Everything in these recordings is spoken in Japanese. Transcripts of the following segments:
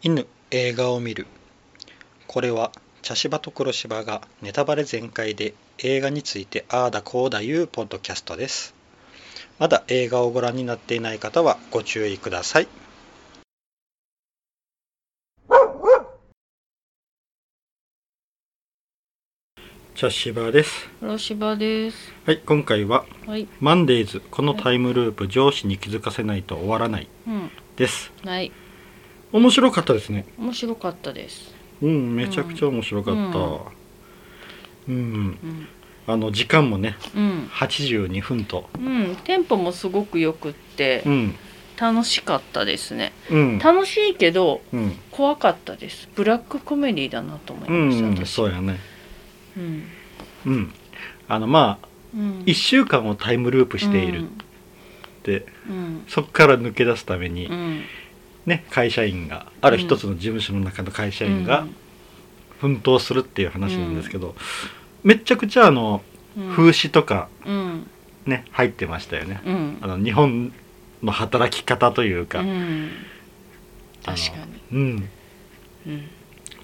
犬映画を見るこれは茶芝と黒芝がネタバレ全開で映画についてああだこうだいうポッドキャストですまだ映画をご覧になっていない方はご注意ください茶芝です黒芝です。はい今回ははい。マンデーズこのタイムループ上司に気づかせないと終わらないうん。ですはい。面白かったですね面白かったです。うんめちゃくちゃ面白かったうん、うん。あの時間もねうん。82分とうん。テンポもすごくよくってうん楽しかったですね。うん楽しいけどうん怖かったです。ブラックコメディだなと思いうました。ん私そうやねうん。うんあのまあうん。1週間をタイムループしているって、うん。そこから抜け出すために、うん。ね会社員がある一つの事務所の中の会社員が奮闘するっていう話なんですけど、めっちゃくちゃあのうん、風刺とかうん。ね入ってましたよね、うん。あの日本の働き方というか、確かうんに。うん。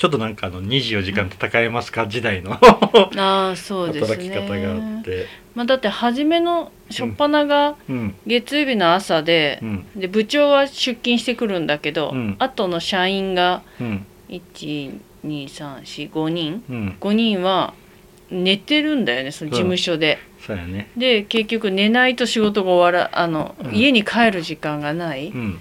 ちょっとなんかあの24時間戦えますか？時代の ああそうですね。働き方があって、まあだって初めの初っ端がうん。月曜日の朝でう、ん。で部長は出勤してくるんだけど、うん。後の社員がうん。12345人。うん。5人は寝てるんだよねその事務所で。そうやね。で結局寝ないと仕事が終わらあの、うん。家に帰る時間がない、うん。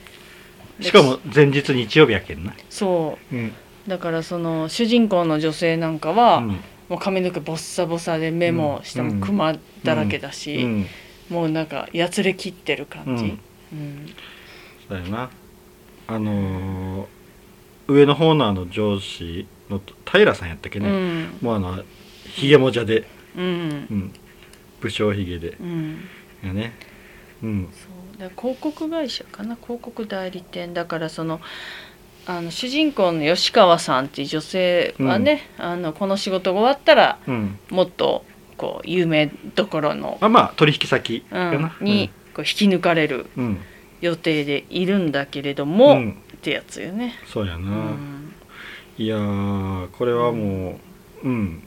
しかも前日日曜日やけんな。そう。ん。うだからその主人公の女性なんかは、うん。もう髪の毛ボッサボサで目も下もクマだらけだし、うん。もうなんかやつれ切ってる感じ。うん。うんそうやな。あのー上の方のあの上司の平さんやったっけね、うん。もうあのひげもじゃで、うん。うん、武将ひげで。うん。やね。うん。そう。だ広告会社かな。広告代理店。だからそのあの主人公の吉川さんっていう女性はね、あのこの仕事が終わったらうん。もっとこう有名どころの、あまあ取引先うん、にこう引き抜かれるうん。予定でいるんだけれどうも、ん、ってやつよね。そうやな、うん。いやーこれはもううん。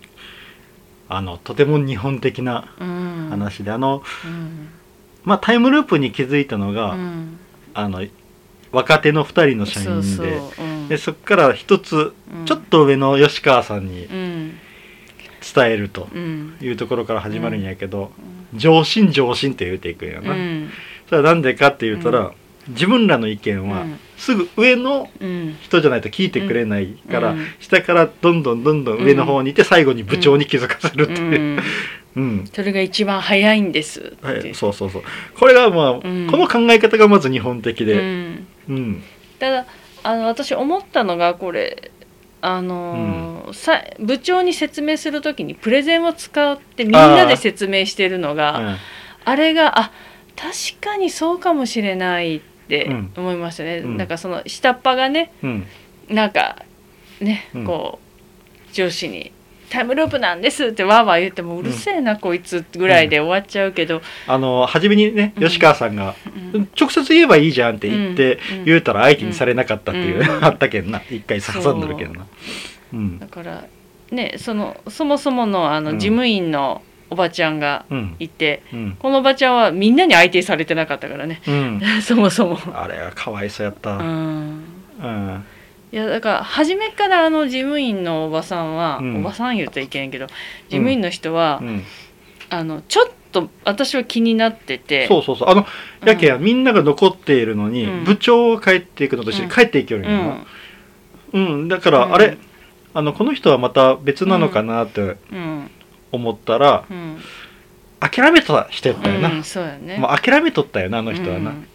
あのとても日本的なうん。話で、あのうん。まあタイムループに気づいたのが、うん。あの若手の2人の社員でそでそこから一つうん。ちょっと上の吉川さんにうん。伝えるとうん。いうところから始まるんやけど、上心上心って言うていくんやな、うん。それはなんでかって言ったら、うん。自分らの意見はうん。すぐ上のうん。人じゃないと聞いてくれないから、うん。下からどんどんどんどん上の方にいて最後に部長に気づかせるってう。いう、ん。うん。それが一番早いんですはい、そうそうそう。これがまあ、ん。この考え方がまず日本的うで、ん、うん。ただあの私思ったのがこれあのーさ部長に説明するときにプレゼンを使ってみんなで説明してるのがあ,、れがあ確かにそうかもしれないってうん。思いましたね、うん。なんかその下っ端がねうん。なんかね、うん。こう上司に「タイムループなんです」ってわーわー言ってもうるせえな、こいつぐらいで終わっちゃうけど、あの初めにねうん。吉川さんが、うん。直接言えばいいじゃんって言って、うん。言うたら相手にされなかったっていう、うん。あったけんな。一回挟んでるけどな。う。ん。だからねそのそもそものあのうん。事務員のおばちゃんがうん。いて、うん。このおばちゃんはみんなに相手されてなかったからね。うん。そもそも。あれはかわいそうやった。うんいやだから初めからあの事務員のおばさんは、うん。おばさん言うといけんけど事務員の人は、うん。あのちょっと私は気になってて。そうそうそう。あのうん。やけんみんなが残っているのに、うん。部長が帰っていくのと一緒に帰っていけるんうやな、ん。うん。だから、うん。あれあのこの人はまた別なのかなってうん。思ったら、うん。諦めた人やったよな、うん、そうやね。もう諦めとったよなあの人はな、うん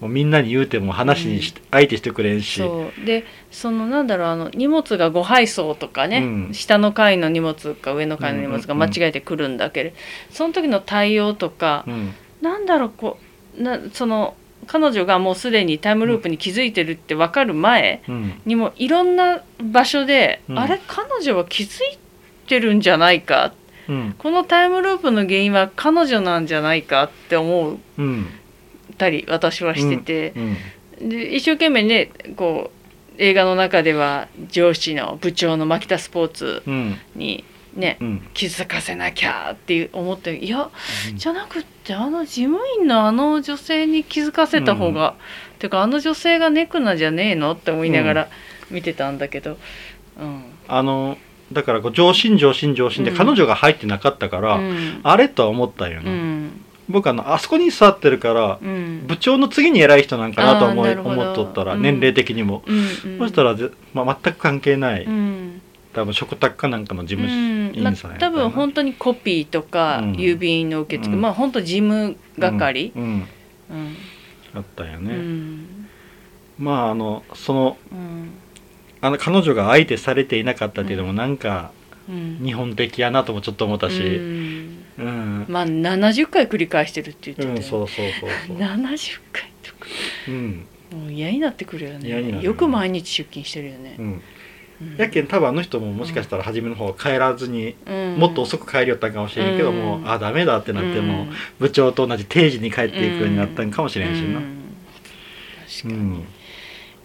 もうみんなに言うても話にし、相手してくれんし。そう。でそのなんだろうあの荷物がご配送とかね、うん。下の階の荷物か上の階の荷物が間違えてくるんだけれど、その時の対応とか、うん。なんだろうこうなその彼女がもうすでにタイムループに気づいてるって分かる前うん。にもいろんな場所で、うん。あれ彼女は気づいてるんじゃないか？うん。このタイムループの原因は彼女なんじゃないかって思う。うんたり私はしてて、うんで一生懸命ねこ映画の中では上司の部長の牧田スポーツうん。にね、うん。気づかせなきゃっていう思っていやじゃなくってあの事務員のあの女性に気づかせた方が、てかあの女性がネクナじゃねえのって思いながら見てたんだけど、うん。あのだからこう上心上心上心でうん。彼女が入ってなかったから、うん。あれとは思ったんような、ん僕あのあそこに座ってるからうん。部長の次に偉い人なんかなと思い思っとったら、うん。年齢的にも、うんうん。そしたらぜ、まあ、全く関係ない、うん。多分食卓かなんかの事務員さん。やった多分本当にコピーとかうん。郵便の受付、うん。まあ本当事務係、あったようね、ん。まああのそのうん。あの彼女が相手されていなかったっていうのもなんかうん。日本的やなともちょっと思ったし、うん。うんまあ70回繰り返してるって言ってたよ、うん、そうそうそうそう、70回とか。うん。もう嫌になってくるよ嫌になるね。よく毎日出勤してるよね。う、ん、うん。やけん多分あの人ももしかしたら初めの方帰らずに、うん。もっと遅く帰りよったんかもしれんけども、うん。あダメだってなっても、うん。部長と同じ定時に帰っていくようになったんかもしれんしな、うん。確かうんに、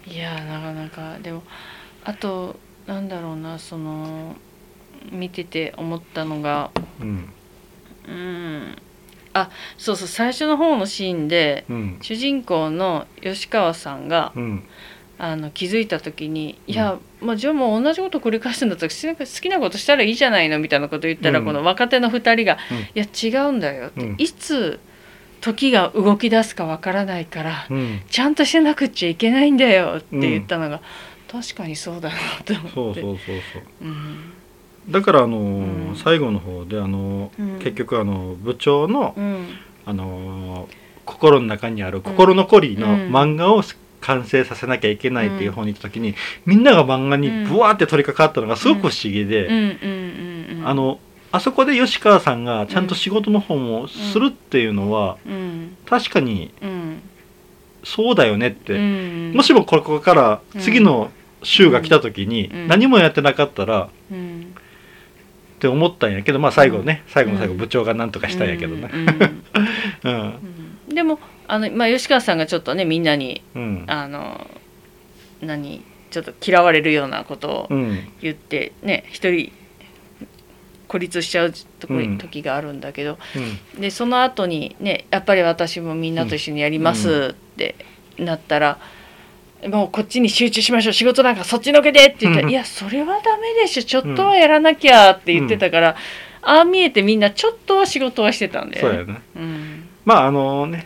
いやなかなかでもあとなんだろうなその見てて思ったのがうんうん。あそうそう最初の方のシーンでうん。主人公の吉川さんがうん。あの気づいた時に「いや、まあ、じゃあもう同じこと繰り返すんだったら好きな好きなことしたらいいじゃないの」みたいなこと言ったら、うん。この若手の2人がうん「いや違うんだよ」って、うん。いつ時が動き出すかわからないからうん。ちゃんとしてなくっちゃいけないんだよって言ったのが、確かにそうだなと思って。そうそうそうそう。うんだからあのーうん。最後の方であのーうん。結局あの部長の、うん。あのー心の中にある心残りのうん。漫画を完成させなきゃいけないっていう方に行った時に、みんなが漫画にブワーって取り掛かったのがすごく不思議で、あのあそこで吉川さんがちゃんと仕事の方もするっていうのは、うん。確かにうん。そうだよねって、うん。もしもここから次の週が来た時にうん。何もやってなかったらうんって思ったんやけどまあ最後ね、最後の最後うん。部長が何とかしたんやけどねうんうん うん。うん。でもあの、まあ、吉川さんがちょっとねみんなにうん。あの何ちょっと嫌われるようなことをうん。言ってね一人孤立しちゃう時があるんだけど、うん。でその後にねやっぱり私もみんなと一緒にやりますってなったら、もうこっちに集中しましょう。仕事なんかそっちのけでって言ったら、うんいやそれはダメでしょちょっとはやらなきゃって言ってたから、ああ見えてみんなちょっとは仕事はしてたんだよね。そうやね。うん。まああのね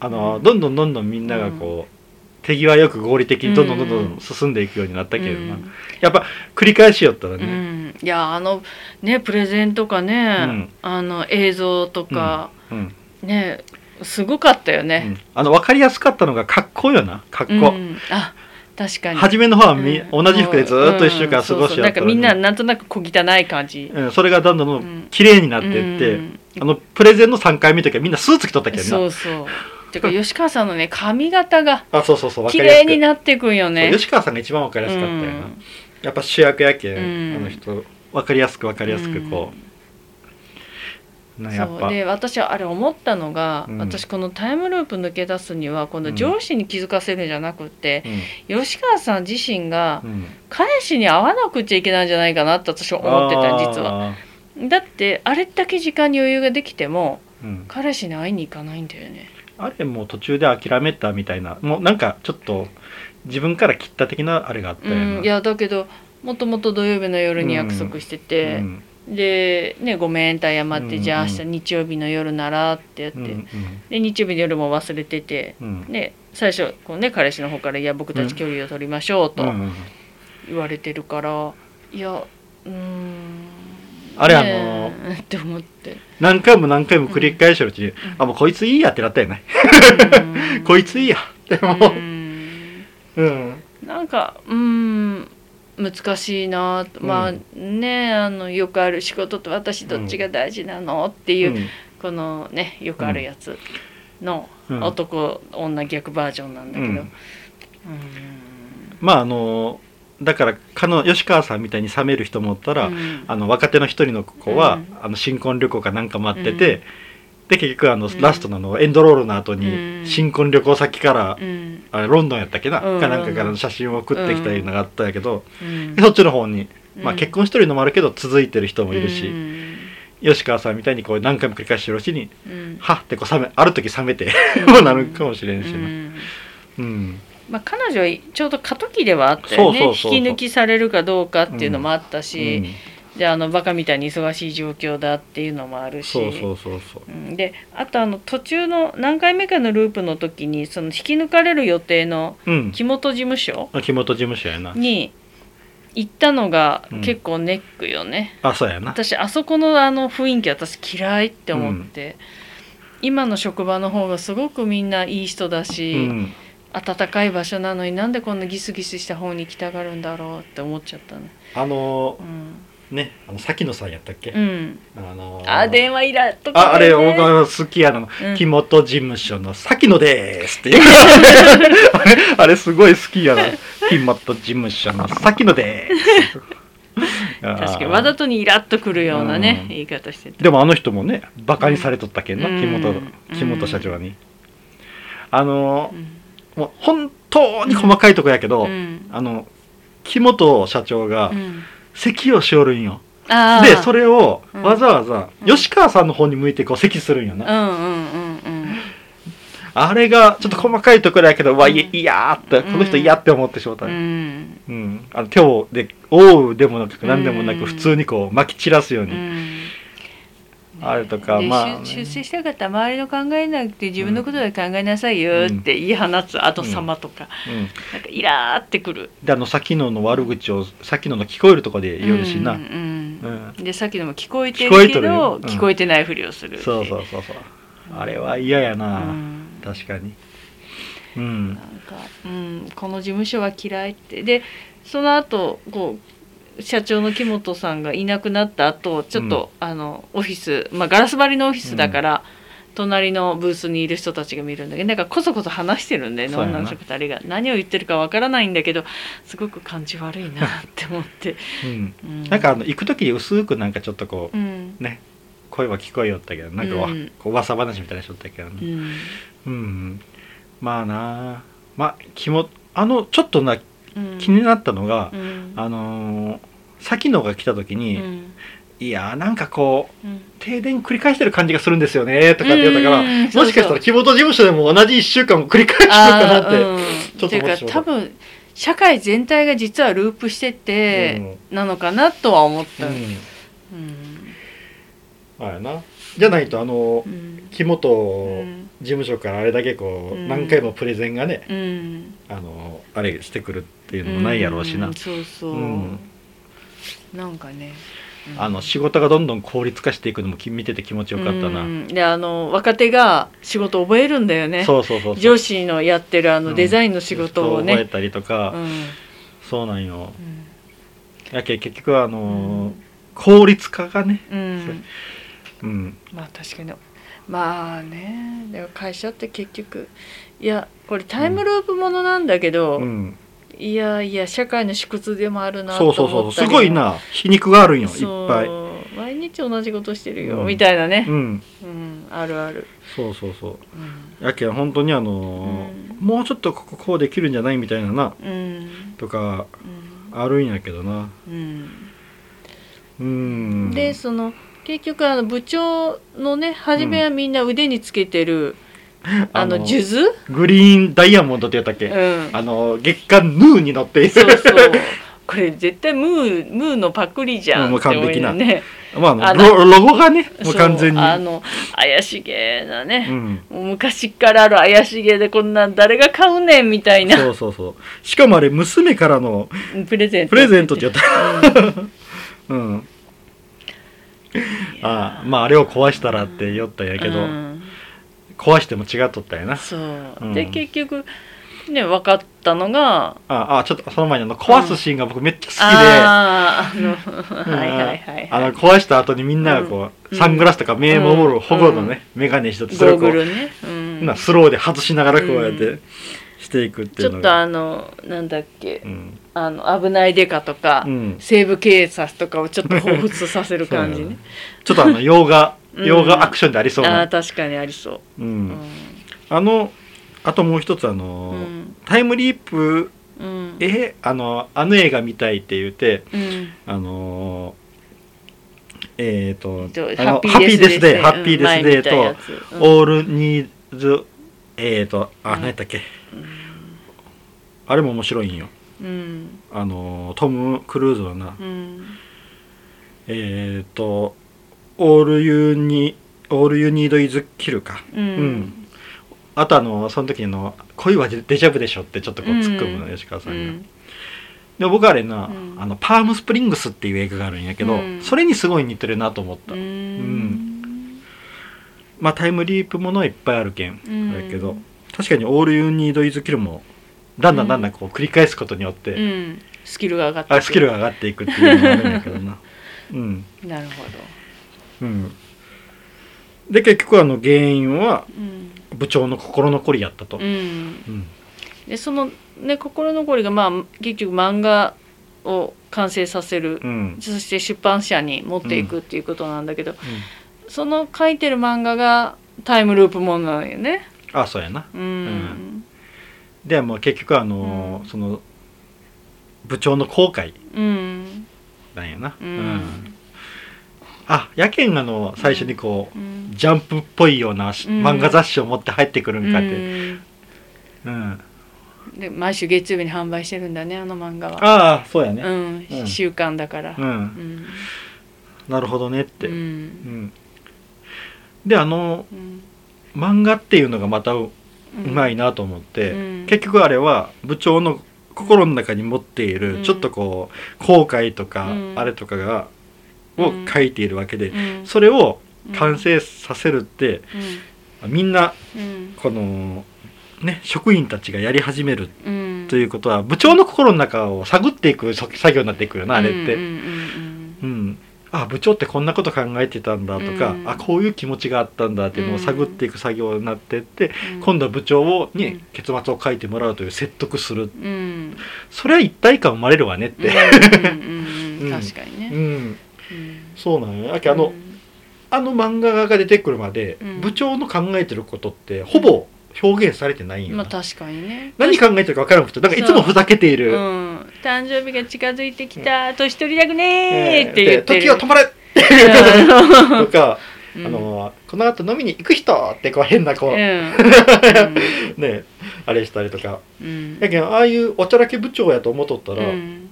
あの、うん。どんどんどんどんみんながこう、手際よく合理的にどんどんどんどん進んでいくようになったけれどな、うん。やっぱ繰り返しよったらうね、ん、いやあのねプレゼンとかね、うん。あの映像とか、うん。ねすごかったようね。ん。あの分かりやすかったのが格好よな。格好、うん。あ確かに。初めの方はみ、うん。同じ服でずーっと1週間過ごしうんそうそうなんかみんやったのにななんとなく小汚い感じ。うん、それがどんどん綺麗になっていって、うん。あのプレゼンの3回目の時はみんなスーツ着とったけどな。そうそう。てか吉川さんのね髪型があそうそうそう分綺麗になってくんよね。吉川さんが一番分かりやすかったよな、うん。やっぱ主役やけん、うん。あの人分かりやすく分かりやすくこう、そうで私はあれ思ったのが、うん。私このタイムループ抜け出すにはこの上司に気づかせるんじゃなくって、吉川さん自身がうん。うん彼氏に会わなくちゃいけないんじゃないかなって私は思ってた実は。は、だってあれだけ時間に余裕ができてもうん、彼氏に会いに行かないんだよね。あれもう途中で諦めたみたいな。もうなんかちょっと自分から切った的なあれがあったうよいやだけどもともと土曜日の夜に約束してて、うんで、ね、ごめんって謝って、うんじゃあ明日日曜日の夜ならってやって、うんで日曜日の夜も忘れててうん。うんで最初こう、ね、彼氏の方から「いや僕たち距離を取りましょう」とうんうん言われてるから、いやうーん。あれねあのえって思って。何回も何回も繰り返してるうちに、あもうこいついいやってなったよね、うん。こいついいやって思う、うん。うん。なんかうん難しいなと、まあねあのよくある仕事と私どっちが大事なのっていう、うん。このねよくあるやつのうん。男、女逆バージョンなんだけど、うん。うんまああのだからかの吉川さんみたいに冷める人もおったら、うん。あの若手の一人の子は、うん。あの新婚旅行かなんか待ってて、で結局あの、うん。ラストのあのエンドロールの後うにん。新婚旅行先から、うん。あれロンドンやったっけな、うん。かなんかからの写真を送ってきたいうのがあったんやけど、うん。でそっちの方に、まあ、うん結婚してるのもあるけど続いてる人もいるし、うん。吉川さんみたいにこう何回も繰り返してるうちにうん。はっってこう冷めある時冷めてうん。もうなるかもしれんしな。うん。うん。まあ、彼女はちょうど過渡期ではあったよね。そうそうそうそう。引き抜きされるかどうかっていうのもあったうし、んであのバカみたいに忙しい状況だっていうのもあるし。そうそうそうそう。うん。であとあの途中の何回目かのループの時にその引き抜かれる予定のうん。木本事務所木本事務所やな。に行ったのがうん。結構ネックよね、あそうやな。私あそこのあの雰囲気私嫌いって思って、今の職場の方がすごくみんないい人だうし、ん。暖かい場所なのになんでこんなギスギスした方に行きたがるんだろうって思っちゃったね。あのうん、ねあの崎野さんやったっけ、うん、あのあ電話いらっとああれ僕ねは好きやなの、うん。木本事務所の崎野ですっていう。あれあれすごい好きやな。木本事務所の崎野です。確かにわざとにイラッとくるようなね、うん。言い方してた。でもあの人もねバカにされとったけんな、うん。木本うん。木本社長に、あのうん。もう本当に細かいとこやけど、うん。あの木本社長がうん咳をしおるんよ、でそれをうん。わざわざうん。吉川さんの方に向いてこう咳するんよな、うんうんうんうん。あれがちょっと細かいところやけど、うわうん。いいやーってこの人嫌って思ってしまった、ううん。ん。あの手をで覆うでもなく何でもなくうん。普通にこう撒き散らすように、うんあれとかでまあね出出世したかったら周りの考えなくて自分のことで考えなさいよって言い放つ後様とか、うん、なんかイラーってくる。であの先のの悪口を先のの聞こえるとこで言うしな、うんうんうん。でさっきのも聞こえてるけど聞こえてないふりをするそうそうそうそう。あれは嫌やな、うん。確かに。うん。なんか、うん、この事務所は嫌いって。でその後こう社長の木本さんがいなくなった後ちょっと、あのオフィス、まあ、ガラス張りのオフィスだから、隣のブースにいる人たちが見るんだけどなんかこそこそ話してるんだよねそうやな。女の人2人が。何を言ってるかわからないんだけどすごく感じ悪いなって思って、うん。うん、なんかあの行く時薄くなんかちょっとこう、うん。ね声は聞こえよったけどなんかわ、うん。こう噂話みたいなしとったけどねうん。うん、まあなまあ気もあのちょっとなうん気になったのが、うん。あのー、先のが来た時に、うん。いやーなんかこううん。停電繰り返してる感じがするんですよねとかって言ったから、うんもしかしたら木本事務所でも同じ1週間も繰り返してるかなって、ちょっと思ってしまった。多分社会全体が実はループしててなのかなとは思った、ううん。んあやな。じゃないとあのうん事務所からあれだけこう、うん。何回もプレゼンがねうん。あのあれしてくるっていうのもないやろうしな、んそうそう、うん。なんかね、うん。あの仕事がどんどん効率化していくのもき見てて気持ちよかったな、うん。であの若手が仕事覚えるんだよね。そうそうそうそう。上司のやってるあのうん。デザインの仕事を覚えね、たりとか、うん。そうなんよ。うん。やけ結局はあのー効率化がね。うん。うん。まあ確かにまあねでも会社って結局いやこれタイムループものなんだけど、うん。いやいや社会の縮図でもあるなとそうそうそう思ったりもすごいな。皮肉があるんよいっそうぱい。毎日同じことしてるよ、うん。みたいなね。う、ん。うんあるある、そうそうそう。うん。やけん本当にあのーうもうちょっとこここうできるんじゃないみたいななうん。とかうん。あるんやけどな。うん。うん。でその結局あの部長のね初めはみんな腕につけてる、あの数珠、グリーンダイヤモンドって言ったっけ、うん、あの月刊ヌーに乗っている。そうそう。これ絶対ムームーのパクリじゃうんもう完璧な。ねまああロロゴがねもう完全に。あの怪しげなうね、う昔からある怪しげでこんなん誰が買うねんみたいな。そうそうそう。しかもあれ娘からのプレゼントプレゼントって言った。うん。うんああまああれを壊したらって言ったんやけど、うん。壊しても違っとったよな。そう、うん。で結局ね分かったのがああちょっとその前にあの壊すシーンが僕めっちゃ好きで、あーあのうん。はいはいはいあの壊した後にみんながこう、うん。サングラスとか目守うんる保護のね、メガネしとってそれをこう、スローで外しながらこうやってうん。していくってちょっというのがあのなんだっけ。うんあのあぶない刑事とか、うん。西部警察とかをちょっと彷彿とさせる感じね。ちょっとあの洋画洋画アクションでありそうな、あ確かにありそう、うん、あのあともう一つあの、タイムリープうん、えあのあの映画見たいって言って、うん、あのえっ、ー、とハッピーデスデーハッピーデスデーと、オールニーズえっ、ー、とあ、何やったっけ、あれも面白いんよ、あのトム・クルーズはな、えっ、ー、とオールユニオールユニードイズキルかうん。あとあのその時の「恋はデジャブでしょ」ってちょっとこう突っ込むの、吉川さんが。うん、で僕あれな、うん、あのパームスプリングスっていう映画があるんやけど、うん、それにすごい似てるなと思った。うん。まあタイムリープものいっぱいあるけん、あれけど確かに「オールユニードイズキルもだんだんだんだんこう繰り返すことによって、スキルが上がっていく。スキルが上がっていくっていうのがあるんやけどな。うん、なるほど。うん、で結局あの原因は、うん。部長の心残りやったと。うん、でその、ね、心残りが、まあ、結局漫画を完成させる、うん、そして出版社に持っていくっていうことなんだけど、その書いてる漫画がタイムループものなんよね。あそうやな。うん、でも結局あの、その部長の後悔なんやな。うん。あやけんあの最初にこう、うん、ジャンプっぽいような、漫画雑誌を持って入ってくるんかって、うん、で毎週月曜日に販売してるんだねあの漫画は。ああそうやね、うん、週刊だから、うん。なるほどねって、うん。であの、漫画っていうのがまたうまいなと思って、結局あれは部長の心の中に持っている、ちょっとこう後悔とか、あれとかがを書いているわけで、それを完成させるって、みんなこのね職員たちがやり始めるということは部長の心の中を探っていく作業になっていくよなあれって。うんあ部長ってこんなこと考えてたんだとか、うん、あこういう気持ちがあったんだっていうのを探っていく作業になってって、うん、今度は部長をに結末を書いてもらうという説得する、うん、それは一体感生まれるわねって。確かにね、うん。そうなんや。あの、あの漫画家が出てくるまで、部長の考えてることってほぼ表現されてないんよまあ確かにね。何考えてるか分からなくてなんかいつもふざけている、うん、誕生日が近づいてきた年取りたくねーって言ってる、時を止まれ。とかあのこの後飲みに行く人ってこう変なこう、うん、ねあれしたりとか、うん、だけどああいうおちゃらけ部長やと思っとったら、うん。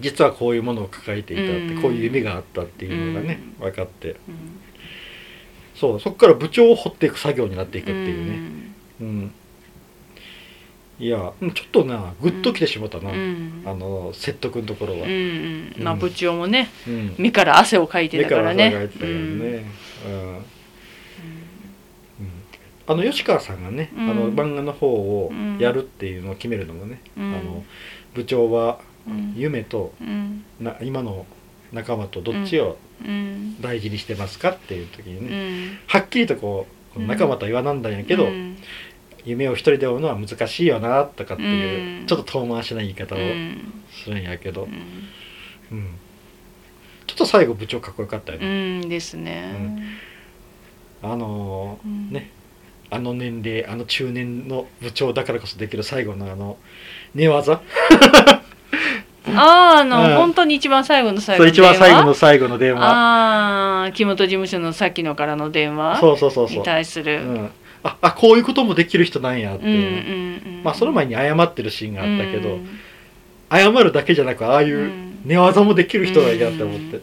実はこういうものを抱えていたって、こういう夢があったっていうのがね、分かって、そうそこから部長を掘っていく作業になっていくっていうね、うん。いやちょっとなグッときてしまったな、あの説得のところは、まあ部長もね、目から汗をかいてたからね。目から汗をかいてたね、うん。あの吉川さんがね、あの漫画の方をやるっていうのを決めるのもね、あの部長は夢と、な今の仲間とどっちを大事にしてますかっていう時にね、はっきりとこう仲間とは言わなんだんやけど、夢を一人で追うのは難しいよなとかっていう、ちょっと遠回しな言い方をするんやけど、うん。ちょっと最後部長かっこよかったよね。うんですね。あのー、ね。あの年齢あの中年の部長だからこそできる最後のあの寝技 あああの、うん、本当に一番最後の最後の電話？一番最後の最後の電話。ああ木本事務所のさっきのからの電話そうそうそうそう。に対する、うん、ああこういうこともできる人なんやっていう,、まあその前に謝ってるシーンがあったけど、うん、謝るだけじゃなくああいう寝技もできる人がいやって思って、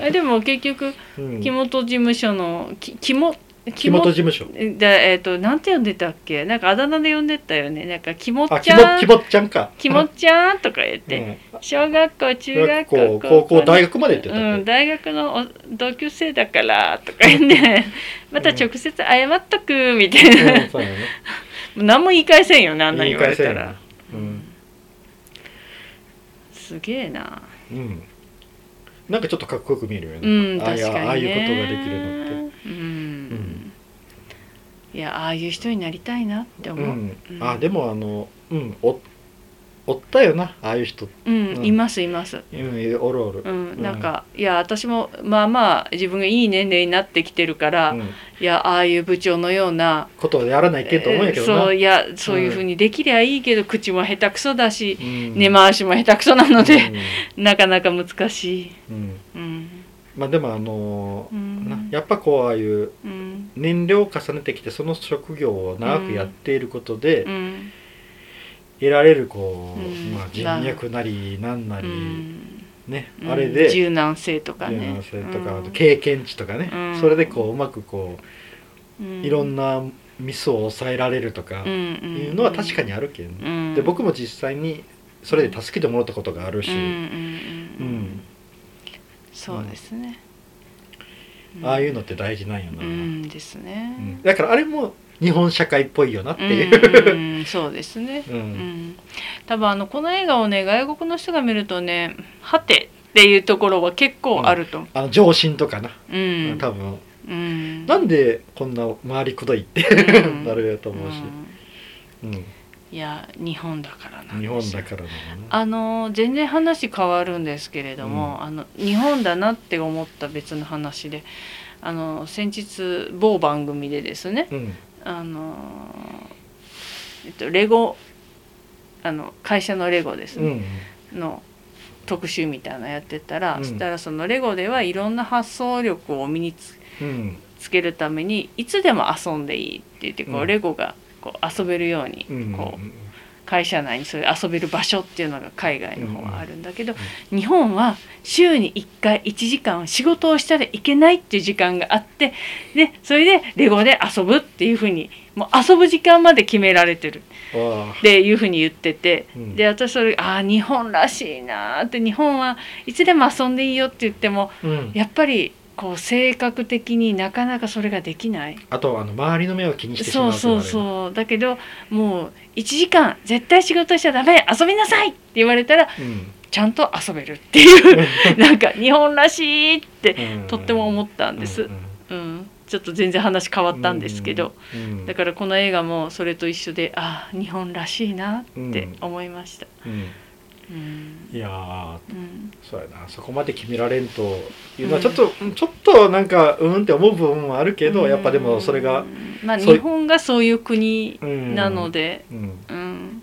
えでも結局、木本事務所のき木本木本事務所。でえっ、ー、となんて呼んでたっけ？なんかあだ名で呼んでたよね。なんかきもっちゃん。きもっちゃんか。きもっちゃんとか言って、うん、小学校中学校高校大学まで言ってたうん大学の同級生だからとか言って。また直接謝っとくみたいな、うん、何も言い返せんよねあんな言われたら、うん、すげえな。うん。なんかちょっとかっこよく見えるよね、うん、確かに、ね、ああいうことができるのって、うんいやああいう人になりたいなって思う、うん。うん、あでもあのうんおおったよなああいう人。うん、うん。いますいます。うんおるおる。うん、なんか、いや私もまあまあ自分がいい年齢になってきてるから、うん。いやああいう部長のようなことをやらないけんと思うんやけどな、そういやそういうふうにできりゃいいけど、口も下手くそだし、うん。根回しも下手くそなので、うん。なかなか難しい。うん。うんまあでもあのーうん。なやっぱこうああいううん。年齢を重ねてきてその職業を長くやっていることでうん。得られるこう、うん。まあ、人脈なりなんなうり、ん。ねうん。あれで柔軟性とか柔ね軟性とか、経験値とかね、うん。それでこううまくこうういろんなミスを抑えられるとかうん。いうのは確かにあるけん、うん。で僕も実際にそれで助けてもらったことがあるし、そうですね、ああいうのって大事なんよな、うんですうん。ね、だからあれも日本社会っぽいよなってうんいう、うんそうですね、うん。うん、多分あのこの映画をね外国の人が見るとね「はて」っていうところは結構あると。思あの上心とかな、う、うん。多分。うん、なんでこんな回りくどいってうん。なるやと思うし、うん。うんいや日本だからなん日本だからなのね。あの全然話変わるんですけれども、うん。あの日本だなって思った別の話であの先日某番組でですねうん。あの、えっと、レゴあの会社のレゴですね、うん。の特集みたいなのやってたら、うん。そしたらそのレゴではいろんな発想力を身につうん。つけるためにいつでも遊んでいいって言ってこう、うん。レゴがこう遊べるようにうんこう会社内にそういう遊べる場所っていうのが海外の方はあるんだけど、日本は週に1回1時間仕事をしたらいけないっていう時間があってでそれでレゴで遊ぶっていうふうにもう遊ぶ時間まで決められてる。っていうふうに言ってて、うん。で私それああ日本らしいなーって日本はいつでも遊んでいいよって言ってもうん。やっぱりこう性格的になかなかそれができない。あとあの周りの目を気にしてしまそううとそうそうだけどもう1時間絶対仕事しちゃダメ遊びなさいって言われたらう、うん。ちゃんと遊べるっていう なんか日本らしいってうん。とっても思ったんです、ううんん。ちょっと全然話変わったんですけど、うんだからこの映画もそれと一緒でああ日本らしいなって思いました、うんうんいやーうん。そうやな。そこまで決められんというのはちょっと、ちょっとなんかうんって思う部分もあるけど、やっぱでもそれが、うんまあそう日本がそういう国うんなので、うん、うん。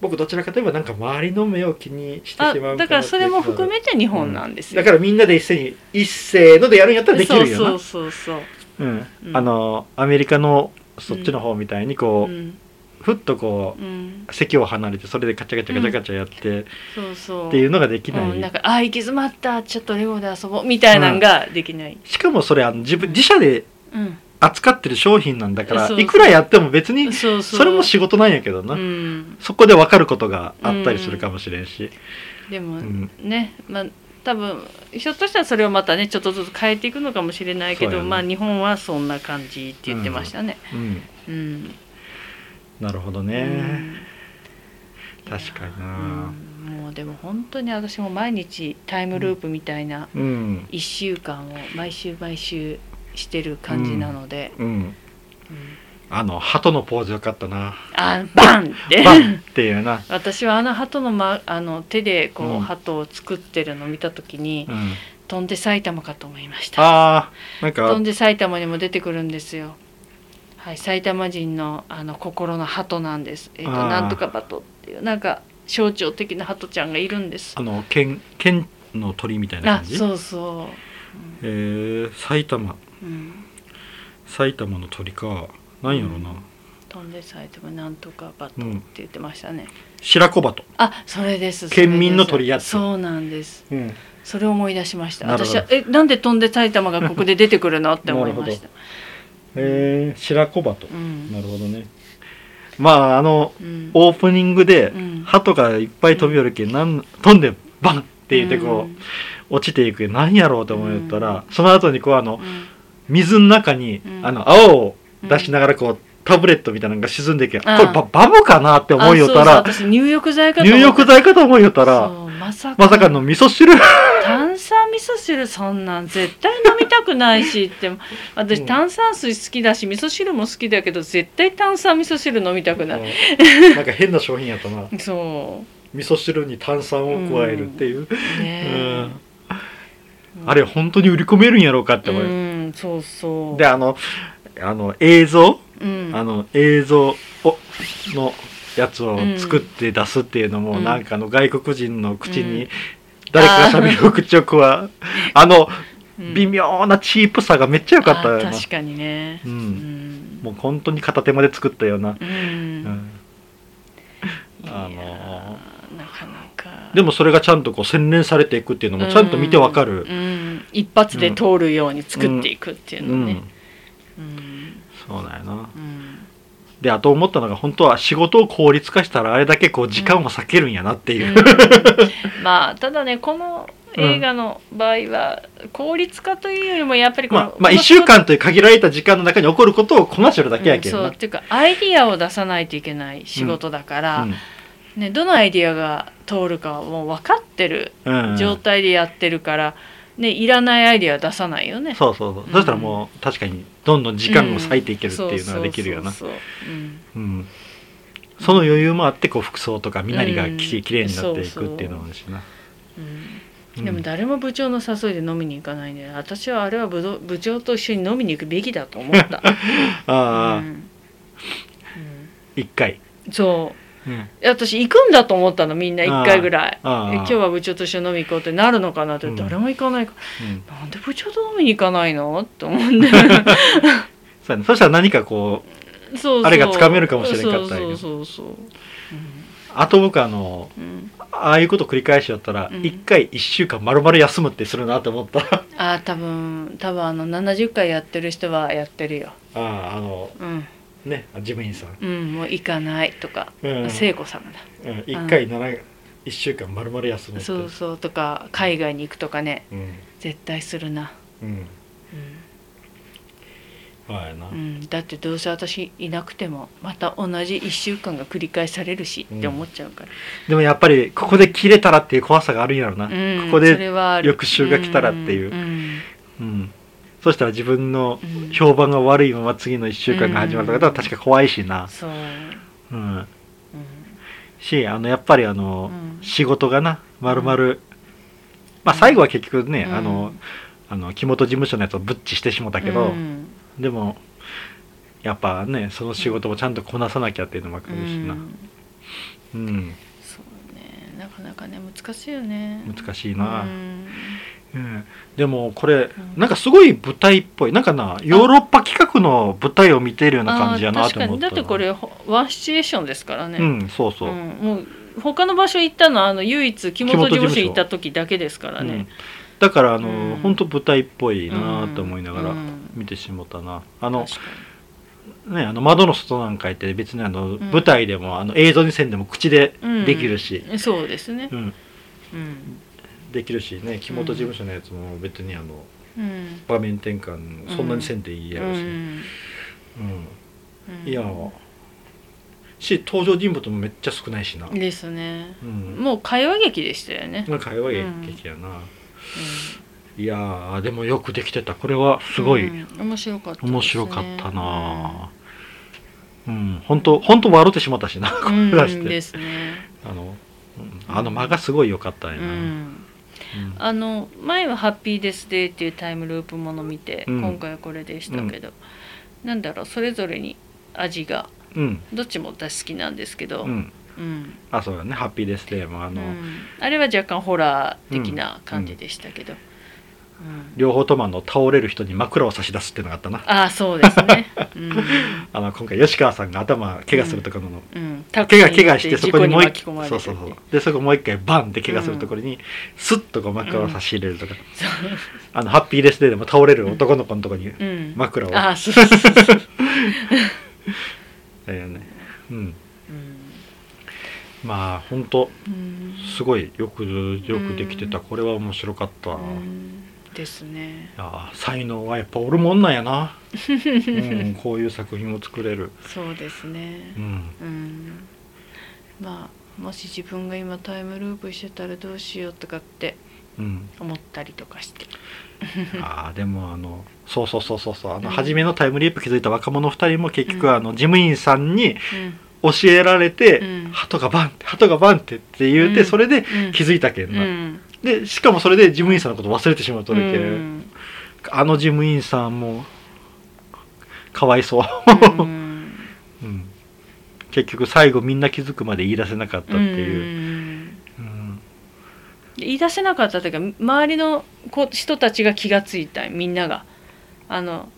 僕どちらかといえばなんか周りの目を気にしてしあまうだからそれも含めめて日本なんですよ、だからみんなで一斉に一斉のでやるんやったらできるよな。そうそうそうう。んうん。あのアメリカのそっちの方みたいにこう、そううんふっとこううん。席を離れてそれでカチャカチャカチャカチャやって、そうそう。っていうのができない、うん、なんかあー行き詰まったちょっとレゴで遊ぼうみたいなのができない、しかもそれあの自分自社でうん。扱ってる商品なんだからいくらやっても別にそれも仕事なんやけどな、うん、そこで分かることがあったりするかもしれんし、でもうん。ね、まあ多分ひょっとしたらそれをまたねちょっとずつ変えていくのかもしれないけど、ね。まあ日本はそんな感じって言ってましたね。うん。うん。なるほどうね、ん確かにうな、ん。もうでも本当に私も毎日タイムループみたいなうん。1週間を毎週毎週してる感じなので、うん。うん。あの鳩のポーズよかったな。あバンって。バンっていうな、私はあの鳩の,、ま、あの手でこう、うん。鳩を作ってるのを見た時に、うん、飛んで埼玉かと思いました。あーなんか。飛んで埼玉にも出てくるんですよはい埼玉人のあの心の鳩なんです。えっ、ー。なんとかバトっていうなんか象徴的な鳩ちゃんがいるんです。あの剣剣の鳥みたいなあ感じ？そうそえー、埼玉。う、うん、埼玉の鳥か。なんやろな、飛んで埼玉なんとかバトってうん。言ってましたね、白子鳩。あそれです県民の鳥やつ。そうなんです。うん。それを思い出しました。私はえなんで飛んで埼玉がここで出てくるの？って思いましたえー、白子鳩、うん。なるほどね。まああのうん。オープニングでうん。鳩がいっぱい飛び降るけんなん飛んでバンって言ってこう、落ちていく。何やろうと思ったら、その後にこうあの水の中に、うん。あの青を出しながらこうタブレットみたいなのが沈んでいけこれババブかなって思いよったらあそうそう。私入浴剤かと思入った。浴剤かと思いよったらそうまさかまさかの味噌汁。炭酸味噌汁そんなん絶対飲みたくないしって。私うん。炭酸水好きだし味噌汁も好きだけど絶対炭酸味噌汁飲みたくない、なんか変な商品やったな。そう。味噌汁に炭酸を加えるっていう、ねうん、あれ本当に売り込めるんやろうかって思う、うんそうそう。であのあの映像、うん。あの映像をのやつを作って出すっていうのも、うん。なんかあの外国人の口にうん誰かが喋る口直はあのうん。微妙なチープさがめっちゃ良かったよな。あ確かにね。ううん。んもう本当に片手間で作ったような、ううん。あのなかなか。でもそれがちゃんとこう洗練されていくっていうのもちゃんと見てわかる。一発で通るように作っていくっていううん。のねうん。そうだよな。うんであと思ったのが本当は仕事を効率化したらあれだけこう時間を避けるんやなっていう、うん。まあただねこの映画の場合は効率化というよりもやっぱりこのまあ、まあ1この仕事週間という限られた時間の中に起こることをこなしてるだけやけどな、うんそう。っていうかアイディアを出さないといけない仕事だから、ね、どのアイディアが通るかはもう分かってるうんうん。状態でやってるから、ね、いらないアイディアは出さないよね。そうそうそう、うん。そしたらもう確かにどんどん時間を割いていけるっていうのができるよな。そうん。うん。その余裕もあってこう服装とか身なりがきうん。きれいになっていくっていうのもあるしな、うん。うん。でも誰も部長の誘いで飲みに行かないんで私はあれは部長部長と一緒に飲みに行くべきだと思った。ああ、うん。一回、うんそう私行くんだと思ったのみんな1回ぐらい。今日は部長と一緒に飲み行こうってなるのかな？って、うん。誰も行かないかうん。らなんで部長と飲みに行かないの？って。思うんでそうそしたら何かこうそうあれがつかめるかもしれんかったそうそうそうそうあと僕あのうん、うんああいうこと繰り返しやったらうん。一、回一週間丸々休むってするなと思った。あああ多分多分あの70回やってる人はやってるよ。ああのうんね事務員さん、うんもう行かないとかうん。聖子さんだ。うん、一回七一週間丸々休むって。そうそうとか海外に行くとかねうん。絶対するな。うん。はいな、うん、うん、だってどうせ私いなくてもまた同じ1週間が繰り返されるしって思っちゃうから、でもやっぱりここで切れたらっていう怖さがあるんやろな、うん、ここで翌週が来たらっていう。うん。うん、そしたら自分のうん。評判が悪いまま次の1週間が始まるとか確か怖いしな、そう、うん、うん。しあのやっぱりあの、うん。仕事がなまるまるまあ最後は結局ね、うん。あのあの木本事務所のやつをブッチしてしもたけど、うん。でもやっぱねその仕事もちゃんとこなさなきゃっていうのもあるしな、うん。うん。そうね。なかなかね難しいよね。難しいな、うんうん。でもこれ、うんなんかすごい舞台っぽいなんかなヨーロッパ企画の舞台を見ているような感じやなと思ったに。だってこれほワンシチュエーションですからね、うんそうそう、うんもう他の場所行ったのはあの唯一木本事務所行った時だけですからうん。ね、だからあの、うん。本当舞台っぽいなと思いながらうん。見てしもたな、あのねあの窓の外なんか行って別にあの、ん。舞台でもあの映像にせんでも口でできるし、にそうですね。うん。うん、できるしね木本事務所のやつも別にあのうん。場面転換そんなにせんでいいやろし、うん。うん。うん。いやし登場人物もめっちゃ少ないしな、ですね。うん、もう会話劇でしたよね、まあ会話劇やな、いやーでもよくできてた。これはすごいうん。面白かったね、面白かったな。うん。本当本当笑ってしまったしな、うん、出して。うんですね。あの、うん。あの間がすごい良かったんやな、うんうん。あの前は「ハッピーデスデー」っていうタイムループもの見て、うん。今回はこれでしたけど、なんだろうそれぞれに味がうん。どっちも私好きなんですけど、うん。うん。あそうだね。ハッピーデスデーもあの、うん。あれは若干ホラー的な感じでしたけど、うん両方ともあの倒れる人に枕を差し出すっていうのがあったな。ああそうですね、うん。あの今回吉川さんが頭怪我するところの、うん、タクシーに乗っ怪我怪我してそこにもう一事故に巻き込まれてそうそうそう。でそこもう一回バンって怪我するところに、スッとこう枕を差し入れるとか、あのハッピーデスデーでも倒れる男の子のところにうん、枕を、ああそうそうそう、だよね。うん。うん。まあ本当うん。すごいよくよくできてた、うん。これは面白かった、ですね。や才能はやっぱおるもんなんやな、うん、こういう作品を作れる、そうですね。うん、うん。まあもし自分が今タイムループしてたらどうしようとかってうん、思ったりとかして。ああでもあのそうそうそうそうそうあのうん。初めのタイムリープ気づいた若者2人も結局うん。あの事務員さんにうん。教えられて、うん。鳩がバンって鳩がバンってって言うて、うん。それでうん。気づいたけんな、うんでしかもそれで事務員さんのこと忘れてしまうとるけ、うん。あの事務員さんもかわいそう、うん。うん。結局最後みんな気づくまで言い出せなかったっていう、うん。うん言い出せなかったというか周りの子人たちが気がついたみんなが。あの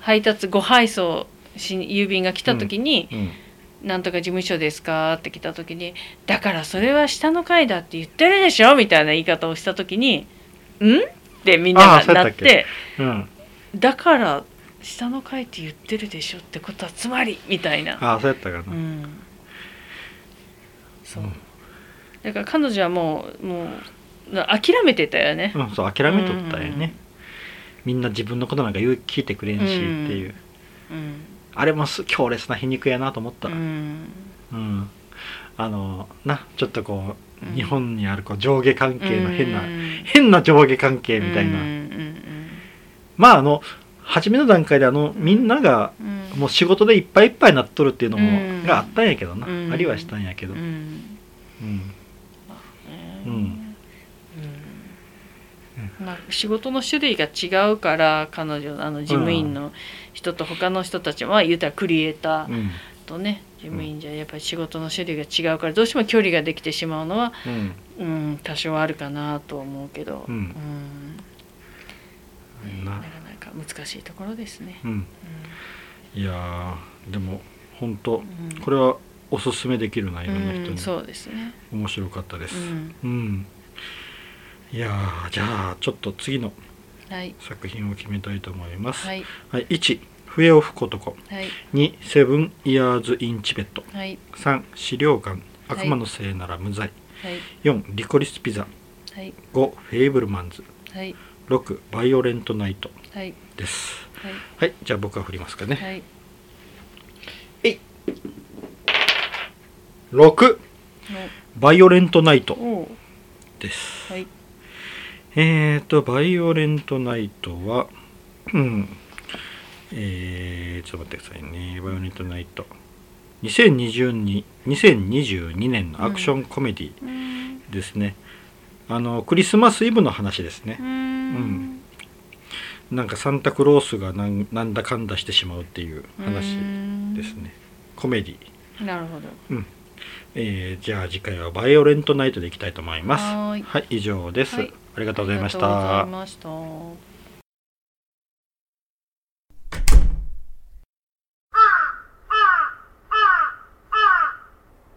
配達ご配送し郵便が来た時にうん「なんとか事務所ですか?」って来た時に「だからそれは下の階だって言ってるでしょ」みたいな言い方をした時に「ん?」ってみんながなったてうん、「だから下の階って言ってるでしょ」ってことはつまりみたいな。ああそうやったかな、うん、そう。うん。だから彼女はもうもうな諦めてたよね、うん、そう諦めとったよね、みんな自分のことなんか言う聞いてくれんしっていう、うんあれもす強烈な皮肉やなと思った、ううん。ん。あのなちょっとこう、うん。日本にあるこう上下関係の変な、うん。変な上下関係みたいな、うんうんまああの初めの段階であのみんながもう仕事でいっぱいいっぱいになっとるっていうのも、うん。があったんやけどな、うん。ありはしたんやけど、うん。うんまあ、仕事の種類が違うから彼女あの事務員の人と他の人たちは、まあ言うたらクリエイターうん。とね事務員じゃやっぱり仕事の種類が違うからどうしても距離ができてしまうのは、うん。うん、多少あるかなと思うけど、うん。うん。な。なかなか難しいところですね。うん。いやーでも本当うん。これはおすすめできるないろんな人に、うんそうですね。面白かったです。うん。うん、いやーじゃあちょっと次のはい。作品を決めたいと思います、はい。はい、1笛を吹く男。はい。2セブンイヤーズ・イン・チベットはい。3資料館。はい。悪魔のせいなら無罪、はい。4リコリス・ピザ。はい。5フェイブルマンズ。はい。6バイオレント・ナイト。はい。です。はい。はいじゃあ僕は振りますかね、はい。6バイオレント・ナイト。です。はいえーとバイオレント・ナイトはうん。えー、ちょっと待ってくださいね。バイオレント・ナイト。2020に2022年のアクションコメディうんですね、あのクリスマスイブの話ですね。う、ん。なんかサンタクロースがなんなんだかんだしてしまうっていう話ですね。コメディなるほど。えーじゃあ次回はバイオレントナイトでいきたいと思います。はーい。はい以上です、はいありがとうございました。